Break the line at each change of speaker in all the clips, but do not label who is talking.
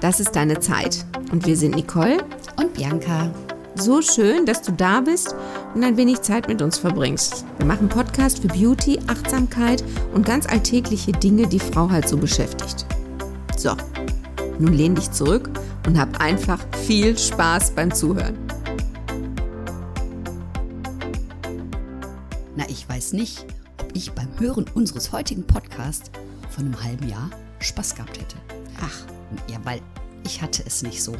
Das ist deine Zeit. Und wir sind Nicole
und Bianca.
So schön, dass du da bist und ein wenig Zeit mit uns verbringst. Wir machen Podcast für Beauty, Achtsamkeit und ganz alltägliche Dinge, die Frau halt so beschäftigt. So, nun lehn dich zurück und hab einfach viel Spaß beim Zuhören.
Na, ich weiß nicht, ob ich beim Hören unseres heutigen Podcasts von einem halben Jahr Spaß gehabt hätte.
Ach,
Ja, weil ich hatte es nicht so.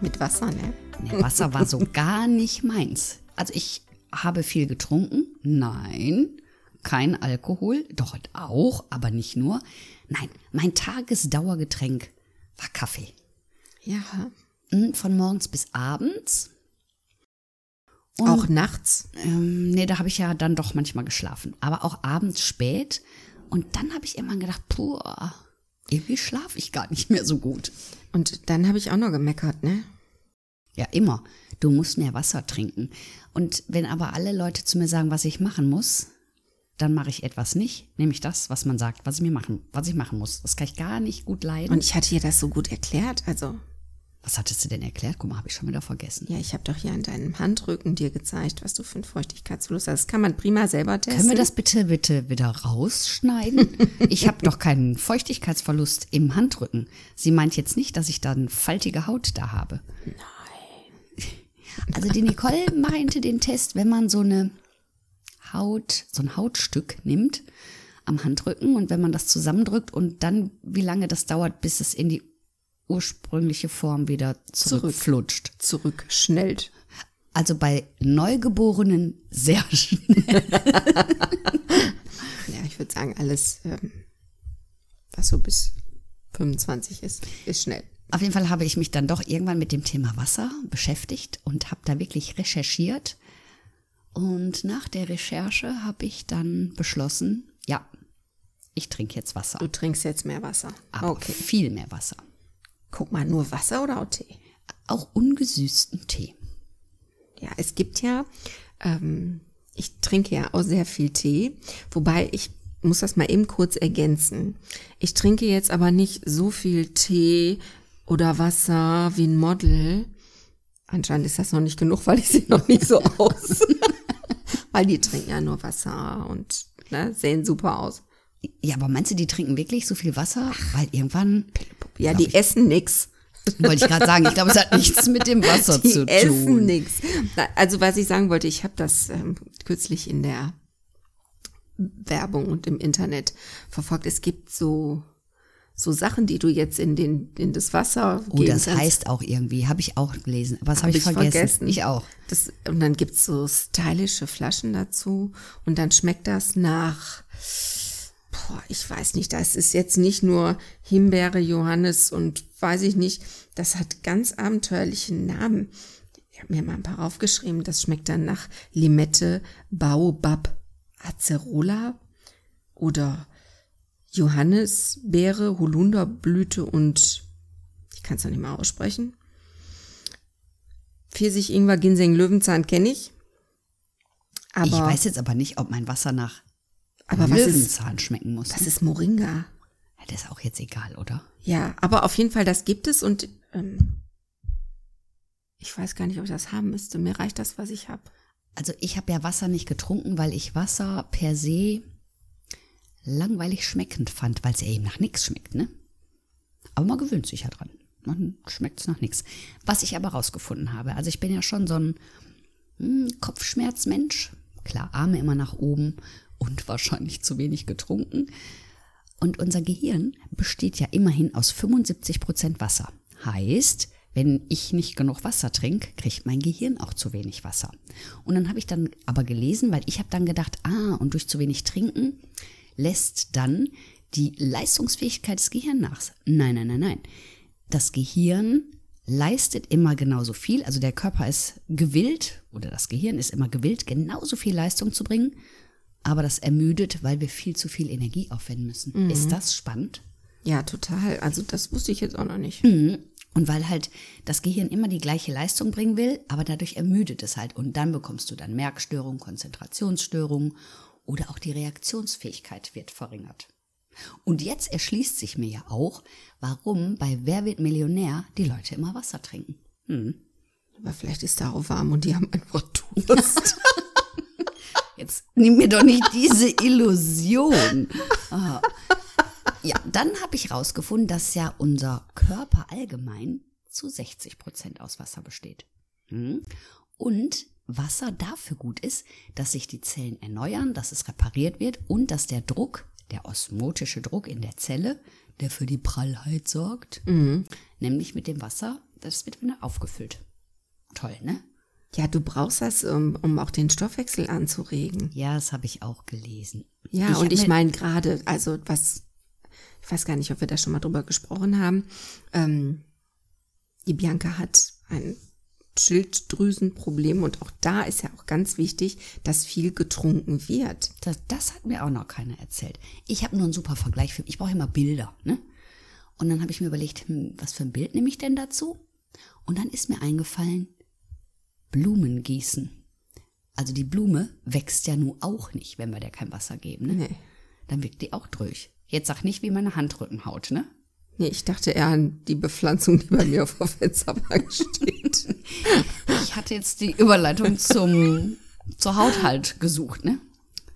mit Wasser, ne?
Nee, Wasser war so gar nicht meins. Also ich habe viel getrunken. Nein, kein Alkohol. Doch auch, aber nicht nur. Nein, mein Tagesdauergetränk war Kaffee.
Ja.
Mm, Von morgens bis abends. Und,
Auch nachts.
Ähm, nee, da habe ich ja dann doch manchmal geschlafen. Aber auch abends spät. Und dann habe ich irgendwann gedacht, puh, irgendwie schlafe ich gar nicht mehr so gut.
Und dann habe ich auch noch gemeckert, ne?
Ja, immer. Du musst mehr Wasser trinken. Und wenn aber alle Leute zu mir sagen, was ich machen muss, dann mache ich etwas nicht, nämlich das, was man sagt, was ich mir machen, was ich machen muss. Das kann ich gar nicht gut leiden.
Und ich hatte dir das so gut erklärt. Also,
was hattest du denn erklärt? Guck mal, habe ich schon wieder vergessen.
ja, ich habe doch hier an deinem Handrücken dir gezeigt, was du für einen Feuchtigkeitsverlust hast. Das kann man prima selber testen.
Können wir das bitte, bitte wieder rausschneiden? ich habe doch keinen Feuchtigkeitsverlust im Handrücken. Sie meint jetzt nicht, dass ich dann faltige Haut da habe. Nein. Also die Nicole meinte den Test, wenn man so eine Haut, so ein Hautstück nimmt am Handrücken und wenn man das zusammendrückt und dann, wie lange das dauert, bis es in die ursprüngliche Form wieder zurückflutscht.
zurückschnellt.
Also bei Neugeborenen sehr schnell.
Ja, ich würde sagen, alles, ähm, was so bis 25 ist, ist schnell.
Auf jeden Fall habe ich mich dann doch irgendwann mit dem Thema Wasser beschäftigt und habe da wirklich recherchiert. Und nach der Recherche habe ich dann beschlossen, ja, ich trinke jetzt Wasser.
Du trinkst jetzt mehr Wasser.
Aber
okay.
viel mehr Wasser.
Guck mal, nur Wasser oder auch Tee?
Auch ungesüßten Tee.
Ja, es gibt ja, ähm, ich trinke ja auch sehr viel Tee, wobei ich muss das mal eben kurz ergänzen. Ich trinke jetzt aber nicht so viel Tee oder Wasser wie ein Model. Anscheinend ist das noch nicht genug, weil ich sehe noch nicht so aus. weil die trinken ja nur Wasser und ne, sehen super aus.
Ja, aber meinst du, die trinken wirklich so viel Wasser? Weil irgendwann,
Ja, die essen nix.
wollte ich gerade sagen, ich glaube, es hat nichts mit dem Wasser
Die
zu
essen
tun.
nix. Na, Also was ich sagen wollte, ich habe das ähm, kürzlich in der Werbung und im Internet verfolgt. Es gibt so so Sachen, die du jetzt in den in das Wasser
Oh, das
kannst.
heißt auch irgendwie, habe ich auch gelesen,
Hab
habe ich,
ich
vergessen.
vergessen.
Ich auch.
Das, und dann gibt's so stylische Flaschen dazu und dann schmeckt das nach, boah, ich weiß nicht, das ist jetzt nicht nur Himbeere, Johannes und weiß ich nicht, das hat ganz abenteuerliche Namen. Ich habe mir mal ein paar aufgeschrieben, das schmeckt dann nach Limette, Baobab, Acerola oder Johannisbeere, Holunderblüte und ich kann es noch nicht mal aussprechen. Pfirsich, Ingwer, Ginseng, Löwenzahn kenne ich. Aber,
ich weiß jetzt aber nicht, ob mein Wasser nach
aber was ist,
Löwenzahn schmecken muss.
was ist Moringa?
Ja, das ist auch jetzt egal, oder?
Ja, aber auf jeden Fall, das gibt es und ähm, ich weiß gar nicht, ob ich das haben müsste. Mir reicht das, was ich habe.
Also ich habe ja Wasser nicht getrunken, weil ich Wasser per se langweilig schmeckend fand, weil es ja eben nach nichts schmeckt, ne? Aber man gewöhnt sich ja dran. Man schmeckt es nach nichts. Was ich aber rausgefunden habe, also ich bin ja schon so ein hm, Kopfschmerzmensch. Klar, Arme immer nach oben und wahrscheinlich zu wenig getrunken. Und unser Gehirn besteht ja immerhin aus 75 Prozent Wasser. Heißt, wenn ich nicht genug Wasser trinke, kriegt mein Gehirn auch zu wenig Wasser. Und dann habe ich dann aber gelesen, weil ich habe dann gedacht, ah, und durch zu wenig Trinken lässt dann die Leistungsfähigkeit des Gehirns nach. Nein, nein, nein, nein. Das Gehirn leistet immer genauso viel, also der Körper ist gewillt oder das Gehirn ist immer gewillt, genauso viel Leistung zu bringen, aber das ermüdet, weil wir viel zu viel Energie aufwenden müssen. Ist das spannend?
Ja, total. Also das wusste ich jetzt auch noch nicht.
Mhm. Und weil halt das Gehirn immer die gleiche Leistung bringen will, aber dadurch ermüdet es halt. Und dann bekommst du dann Merkstörungen, Konzentrationsstörungen oder auch die Reaktionsfähigkeit wird verringert. Und jetzt erschließt sich mir ja auch, warum bei Wer wird Millionär die Leute immer Wasser trinken. Hm.
Aber vielleicht ist da auch warm und die haben einfach Durst.
Jetzt nimm mir doch nicht diese Illusion. Ah. Ja, dann habe ich rausgefunden, dass ja unser Körper allgemein zu 60 Prozent aus Wasser besteht. Hm? Und Wasser dafür gut ist, dass sich die Zellen erneuern, dass es repariert wird und dass der Druck, der osmotische Druck in der Zelle, der für die Prallheit sorgt,
Mhm.
nämlich mit dem Wasser, das wird wieder aufgefüllt. Toll, ne?
Ja, du brauchst das, um, um auch den Stoffwechsel anzuregen.
Ja, das habe ich auch gelesen.
Ja,
hab
und ich meine gerade, also was, ich weiß gar nicht, ob wir da schon mal drüber gesprochen haben. Ähm, die Bianca hat ein Schilddrüsenproblem und auch da ist ja auch ganz wichtig, dass viel getrunken wird.
Das, das hat mir auch noch keiner erzählt. Ich habe nur einen super Vergleich für Ich brauche immer Bilder, ne? Und dann habe ich mir überlegt, hm, was für ein Bild nehme ich denn dazu? Und dann ist mir eingefallen, Blumen gießen. Also die Blume wächst ja nun auch nicht, wenn wir der kein Wasser geben, ne?
Nee.
Dann wirkt die auch durch. Jetzt sag nicht wie meine Handrückenhaut, ne?
Nee, ich dachte eher an die Bepflanzung, die bei mir auf der Fensterbank steht.
Ich hatte jetzt die Überleitung zum, zur Haut halt gesucht, ne?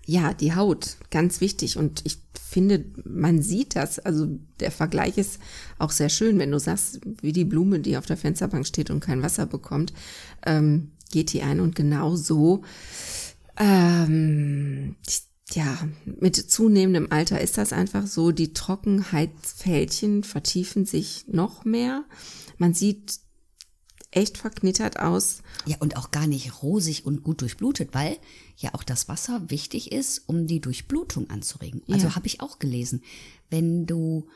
Ja, die Haut, ganz wichtig. Und ich finde, man sieht das. Also der Vergleich ist auch sehr schön, wenn du sagst, wie die Blume, die auf der Fensterbank steht und kein Wasser bekommt, ähm, geht die ein. Und genau so, ähm, ja, mit zunehmendem Alter ist das einfach so. Die Trockenheitsfältchen vertiefen sich noch mehr. Man sieht echt verknittert aus.
Ja, und auch gar nicht rosig und gut durchblutet, weil ja auch das Wasser wichtig ist, um die Durchblutung anzuregen. Also
Ja.
habe ich auch gelesen, wenn du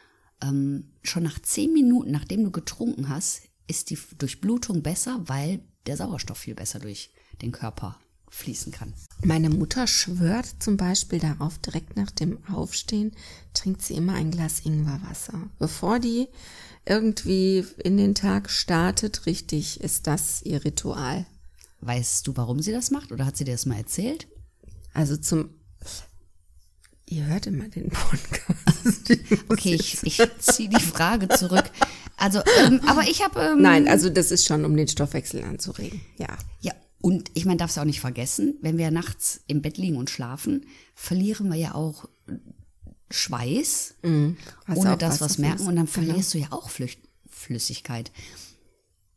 ähm, schon nach zehn Minuten, nachdem du getrunken hast, ist die Durchblutung besser, weil der Sauerstoff viel besser durch den Körper fließen kann.
Meine Mutter schwört zum Beispiel darauf, direkt nach dem Aufstehen trinkt sie immer ein Glas Ingwerwasser. Bevor die irgendwie in den Tag startet, richtig, ist das ihr Ritual.
Weißt du, warum sie das macht oder hat sie dir das mal erzählt?
Also zum, ihr hört immer den Podcast.
Okay, ich, ich ziehe die Frage zurück. Also, ähm, aber ich habe ähm,
Nein, also das ist schon, um den Stoffwechsel anzuregen. Ja.
Ja, und ich meine, darfst du auch nicht vergessen, wenn wir nachts im Bett liegen und schlafen, verlieren wir ja auch Schweiß,
Hast
ohne dass
Wasser
merken. Und dann
Genau.
verlierst du ja auch Flüch Flüssigkeit.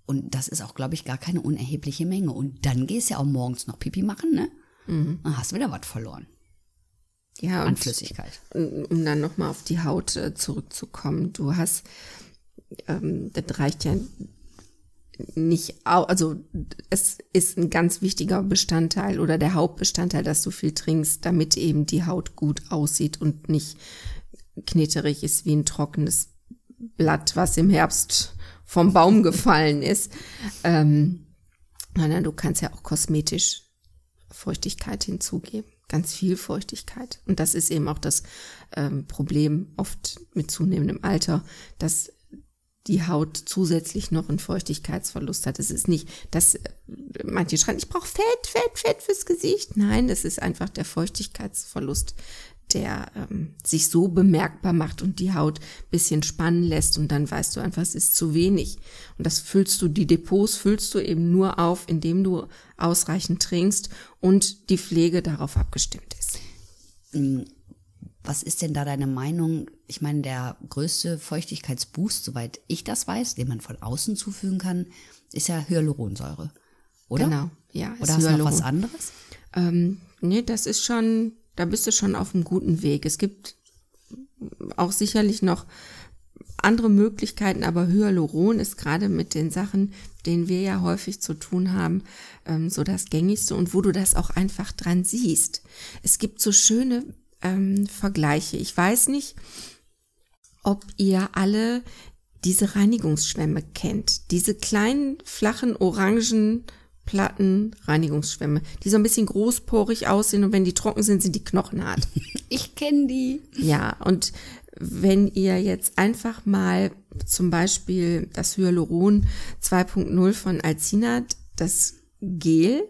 Und das ist auch, glaube ich, gar keine unerhebliche Menge. Und dann gehst du ja auch morgens noch Pipi machen, ne? Dann hast du wieder was verloren
Ja,
an
und
Flüssigkeit.
um dann nochmal auf die Haut äh, zurückzukommen, du hast, ähm, das reicht ja nicht, also es ist ein ganz wichtiger Bestandteil oder der Hauptbestandteil, dass du viel trinkst, damit eben die Haut gut aussieht und nicht knitterig ist wie ein trockenes Blatt, was im Herbst vom Baum gefallen ist. Ähm, du kannst ja auch kosmetisch Feuchtigkeit hinzugeben. Ganz viel Feuchtigkeit. Und das ist eben auch das ähm, Problem oft mit zunehmendem Alter, dass die Haut zusätzlich noch einen Feuchtigkeitsverlust hat. Es ist nicht, dass äh, manche schreien, ich brauche Fett, Fett, Fett fürs Gesicht. Nein, es ist einfach der Feuchtigkeitsverlust, der ähm, sich so bemerkbar macht und die Haut bisschen spannen lässt und dann weißt du einfach, es ist zu wenig. Und das füllst du, die Depots füllst du eben nur auf, indem du ausreichend trinkst und die Pflege darauf abgestimmt ist.
Was ist denn da deine Meinung? Ich meine, der größte Feuchtigkeitsboost, soweit ich das weiß, den man von außen zufügen kann, ist ja Hyaluronsäure. Oder?
Genau, ja. ist
Oder hast du noch was anderes?
Ähm, nee, das ist schon, da bist du schon auf einem guten Weg. Es gibt auch sicherlich noch andere Möglichkeiten, aber Hyaluron ist gerade mit den Sachen, denen wir ja häufig zu tun haben, ähm, so das gängigste und wo du das auch einfach dran siehst. Es gibt so schöne ähm, Vergleiche. Ich weiß nicht, ob ihr alle diese Reinigungsschwämme kennt. Diese kleinen, flachen, orangen Platten Reinigungsschwämme, die so ein bisschen großporig aussehen und wenn die trocken sind, sind die knochenhart.
Ich kenne die.
Ja, und wenn ihr jetzt einfach mal zum Beispiel das Hyaluron 2.0 von Alcinat, das Gel,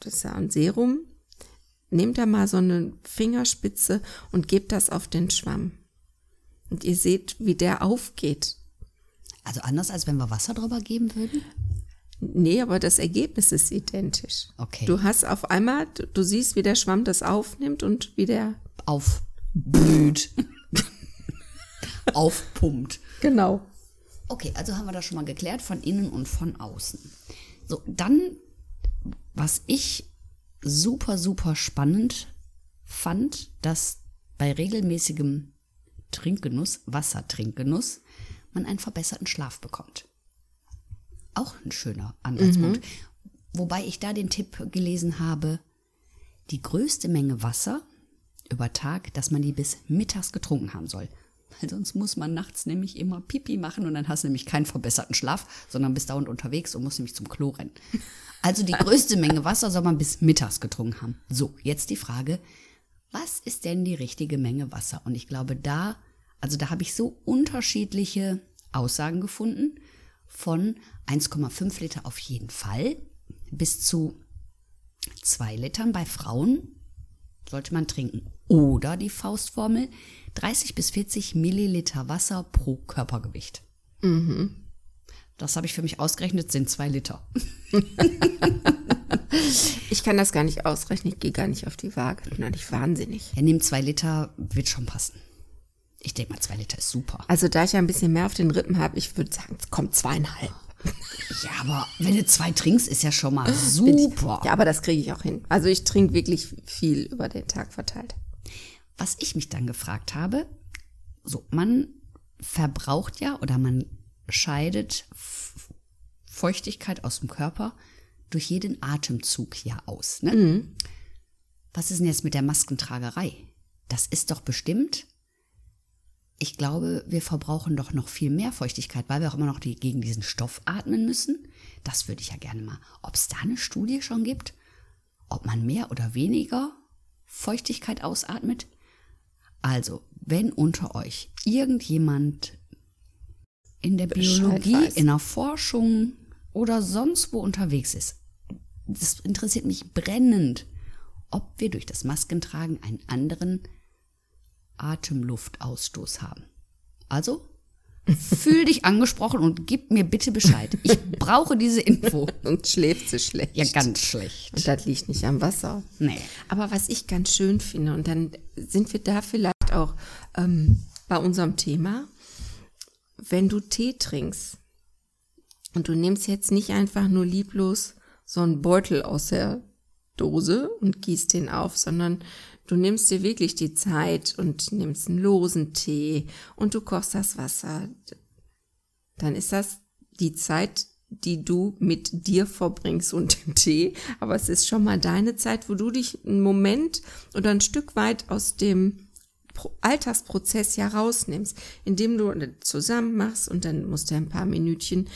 das ist ja ein Serum, nehmt da mal so eine Fingerspitze und gebt das auf den Schwamm. Und ihr seht, wie der aufgeht.
Also anders, als wenn wir Wasser drüber geben würden?
Nee, aber das Ergebnis ist identisch.
Okay.
Du hast auf einmal, du, siehst, wie der Schwamm das aufnimmt und wie der.
Aufblüht. Aufpumpt.
Genau.
Okay, also haben wir das schon mal geklärt, von innen und von außen. So, dann, was ich super, super spannend fand, dass bei regelmäßigem Trinkgenuss, Wassertrinkgenuss, man einen verbesserten Schlaf bekommt. Auch ein schöner Ansatzpunkt. Wobei ich da den Tipp gelesen habe, die größte Menge Wasser über Tag, dass man die bis mittags getrunken haben soll. Weil sonst muss man nachts nämlich immer Pipi machen und dann hast du nämlich keinen verbesserten Schlaf, sondern bist dauernd unterwegs und musst nämlich zum Klo rennen. Also die größte Menge Wasser soll man bis mittags getrunken haben. So, jetzt die Frage, was ist denn die richtige Menge Wasser? Und ich glaube, da, also da habe ich so unterschiedliche Aussagen gefunden von 1,5 Liter auf jeden Fall bis zu 2 Litern bei Frauen sollte man trinken. Oder die Faustformel 30 bis 40 Milliliter Wasser pro Körpergewicht. Das habe ich für mich ausgerechnet, sind 2 Liter.
Ich kann das gar nicht ausrechnen, ich gehe gar nicht auf die Waage. Bin nicht wahnsinnig.
Er nimmt 2 Liter, wird schon passen. Ich denke mal, 2 Liter ist super.
Also da ich ja ein bisschen mehr auf den Rippen habe, ich würde sagen, es kommt zweieinhalb.
Ja, aber wenn du zwei trinkst, ist ja schon mal
ich-
super.
Ja, aber das kriege ich auch hin. Also ich trinke wirklich viel über den Tag verteilt.
Was ich mich dann gefragt habe, so, man verbraucht ja oder man scheidet Feuchtigkeit aus dem Körper durch jeden Atemzug ja aus. Ne? Was ist denn jetzt mit der Maskentragerei? Das ist doch bestimmt. Ich glaube, wir verbrauchen doch noch viel mehr Feuchtigkeit, weil wir auch immer noch die, gegen diesen Stoff atmen müssen. Das würde ich ja gerne mal. Ob es da eine Studie schon gibt, ob man mehr oder weniger Feuchtigkeit ausatmet. Also, wenn unter euch irgendjemand in der Biologie, in der Forschung oder sonst wo unterwegs ist, das interessiert mich brennend, ob wir durch das Maskentragen einen anderen Atemluftausstoß haben. Also, fühl dich angesprochen und gib mir bitte Bescheid. Ich brauche diese Info.
Und schläft sie schlecht.
Ja, ganz schlecht.
Und das liegt nicht am Wasser.
Nee.
Aber was ich ganz schön finde, und dann sind wir da vielleicht auch ähm, bei unserem Thema, wenn du Tee trinkst und du nimmst jetzt nicht einfach nur lieblos so einen Beutel aus der Dose und gießt den auf, sondern du nimmst dir wirklich die Zeit und nimmst einen losen Tee und du kochst das Wasser, dann ist das die Zeit, die du mit dir verbringst und dem Tee. Aber es ist schon mal deine Zeit, wo du dich einen Moment oder ein Stück weit aus dem Pro- Alltagsprozess ja rausnimmst, indem du zusammen machst und dann musst du ein paar Minütchen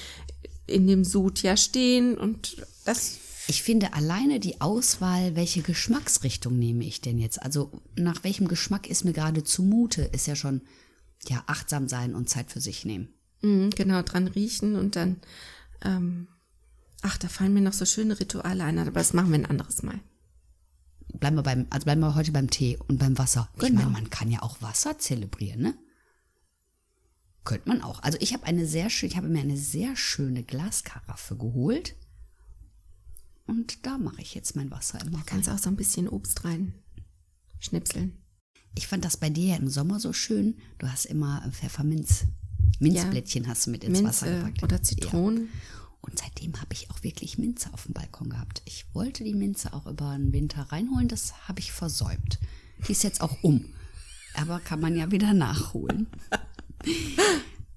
in dem Sud ja stehen und das
Ich finde alleine die Auswahl, welche Geschmacksrichtung nehme ich denn jetzt? Also nach welchem Geschmack ist mir gerade zumute, ist ja schon ja achtsam sein und Zeit für sich nehmen.
Mhm, genau, dran riechen und dann, ähm, ach, da fallen mir noch so schöne Rituale ein, aber das machen wir ein anderes Mal.
Bleiben wir beim, also bleiben wir heute beim Tee und beim Wasser. Ich
Genau.
meine, man kann ja auch Wasser zelebrieren, ne? Könnte man auch. Also ich habe eine sehr schön, ich habe mir eine sehr schöne Glaskaraffe geholt. Und da mache ich jetzt mein Wasser immer rein.
Kannst auch so ein bisschen Obst rein schnipseln.
Ich fand das bei dir ja im Sommer so schön. Du hast immer Pfefferminz. Minzblättchen hast du mit ins Wasser
Minze
gepackt.
oder
Ja.
Zitronen.
Und seitdem habe ich auch wirklich Minze auf dem Balkon gehabt. Ich wollte die Minze auch über den Winter reinholen, das habe ich versäumt. Die ist jetzt auch um. Aber kann man ja wieder nachholen.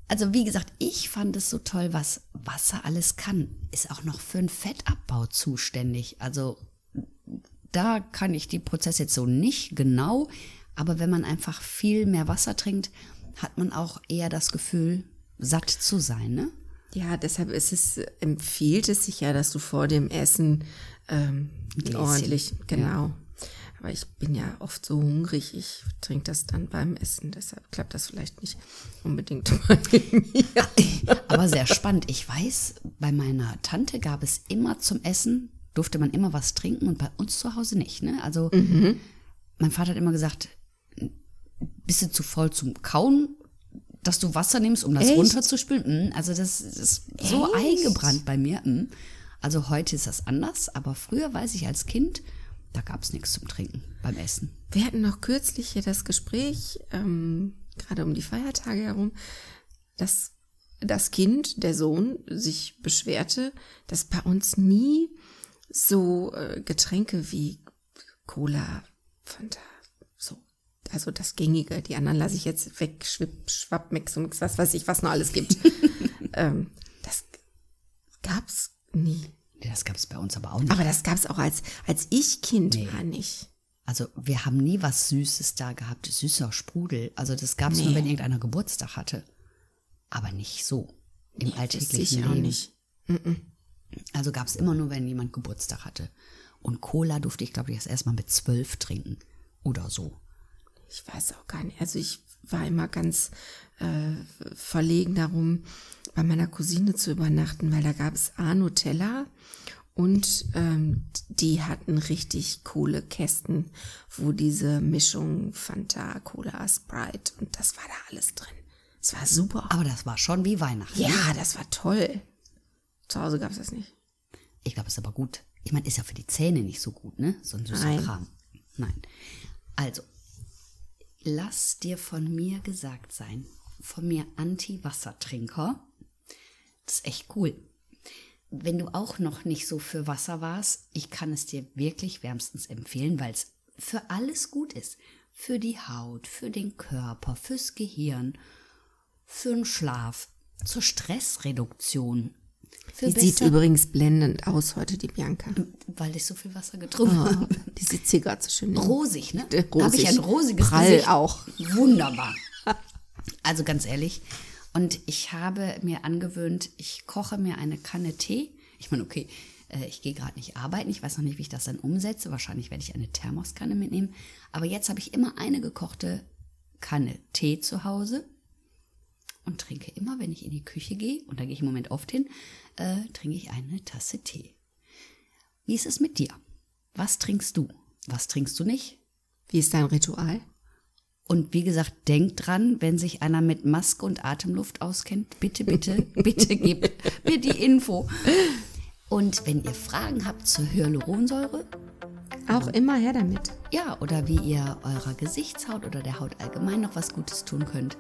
Also wie gesagt, ich fand es so toll, was Wasser alles kann. Ist auch noch für den Fettabbau zuständig. Also da kann ich die Prozesse jetzt so nicht genau. Aber wenn man einfach viel mehr Wasser trinkt, hat man auch eher das Gefühl, satt zu sein, ne?
Ja, deshalb ist es, empfiehlt es sich ja, dass du vor dem Essen ähm, ordentlich, genau. Aber ich bin ja oft so hungrig, ich trinke das dann beim Essen, deshalb klappt das vielleicht nicht unbedingt bei mir.
Aber sehr spannend. Ich weiß, bei meiner Tante gab es immer zum Essen durfte man immer was trinken und bei uns zu Hause nicht. Ne? Also
Mhm.
mein Vater hat immer gesagt, bist du zu voll zum Kauen, dass du Wasser nimmst, um das
Echt?
runterzuspülen? Mm, Also das ist so
Echt?
eingebrannt bei mir. Mm. Also heute ist das anders, aber früher weiß ich als Kind, da gab es nichts zum Trinken beim Essen.
Wir hatten noch kürzlich hier das Gespräch, ähm, gerade um die Feiertage herum, dass das Kind, der Sohn, sich beschwerte, dass bei uns nie so äh, Getränke wie Cola, Fanta, so, also das Gängige, die anderen lasse ich jetzt weg, Schwipp, Schwapp, Mix und Mix, was weiß ich, was noch alles gibt. ähm, das gab's nie.
Nee, Das gab es bei uns aber auch nicht.
Aber das gab's auch als, als ich Kind
Nee.
war nicht.
Also wir haben nie was Süßes da gehabt, süßer Sprudel. Also das gab es nur,
Nee.
wenn irgendeiner Geburtstag hatte. Aber nicht so im
Wusste
alltäglichen
ich auch
Leben.
nicht.
Also gab es immer nur, wenn jemand Geburtstag hatte. Und Cola durfte ich, glaube ich, erst erstmal mit zwölf trinken. Oder so.
Ich weiß auch gar nicht. Also ich war immer ganz äh, verlegen darum, bei meiner Cousine zu übernachten, weil da gab es A Nutella und ähm, die hatten richtig coole Kästen, wo diese Mischung Fanta, Cola, Sprite und das war da alles drin. Es war super.
Aber das war schon wie Weihnachten.
Ja, das war toll. Zu Hause gab es das nicht.
Ich glaube, es ist aber gut. Ich meine, ist ja für die Zähne nicht so gut, ne? So ein süßer
Nein.
Kram. Nein. Also, lass dir von mir gesagt sein, von mir Anti-Wassertrinker. Das ist echt cool. Wenn du auch noch nicht so für Wasser warst, ich kann es dir wirklich wärmstens empfehlen, weil es für alles gut ist. Für die Haut, für den Körper, fürs Gehirn, für den Schlaf, zur Stressreduktion.
Die sieht übrigens blendend aus heute, die Bianca.
weil ich so viel Wasser getrunken
Oh,
habe.
die sieht hier gerade so schön.
Rosig, ne?
Äh,
Habe ich ein rosiges
Prall
Gesicht.
auch.
Wunderbar. Also ganz ehrlich. Und ich habe mir angewöhnt, ich koche mir eine Kanne Tee. Ich meine, okay, äh, ich gehe gerade nicht arbeiten. Ich weiß noch nicht, wie ich das dann umsetze. Wahrscheinlich werde ich eine Thermoskanne mitnehmen. Aber jetzt habe ich immer eine gekochte Kanne Tee zu Hause und trinke immer, wenn ich in die Küche gehe, und da gehe ich im Moment oft hin, äh, trinke ich eine Tasse Tee. Wie ist es mit dir? Was trinkst du? Was trinkst du nicht?
Wie ist dein Ritual?
Und wie gesagt, denkt dran, wenn sich einer mit Maske und Atemluft auskennt, bitte, bitte, bitte gebt mir die Info. Und wenn ihr Fragen habt zur Hyaluronsäure,
Auch immer her damit.
ja, oder wie ihr eurer Gesichtshaut oder der Haut allgemein noch was Gutes tun könnt,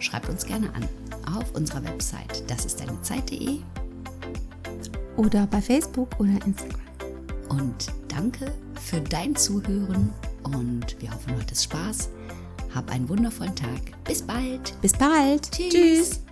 schreibt uns gerne an auf unserer Website. Das ist deine Zeit.de
Oder bei Facebook oder Instagram.
und danke für dein Zuhören und wir hoffen, du hattest Spaß. Hab einen wundervollen Tag. Bis bald.
Bis bald.
Tschüss.
Tschüss.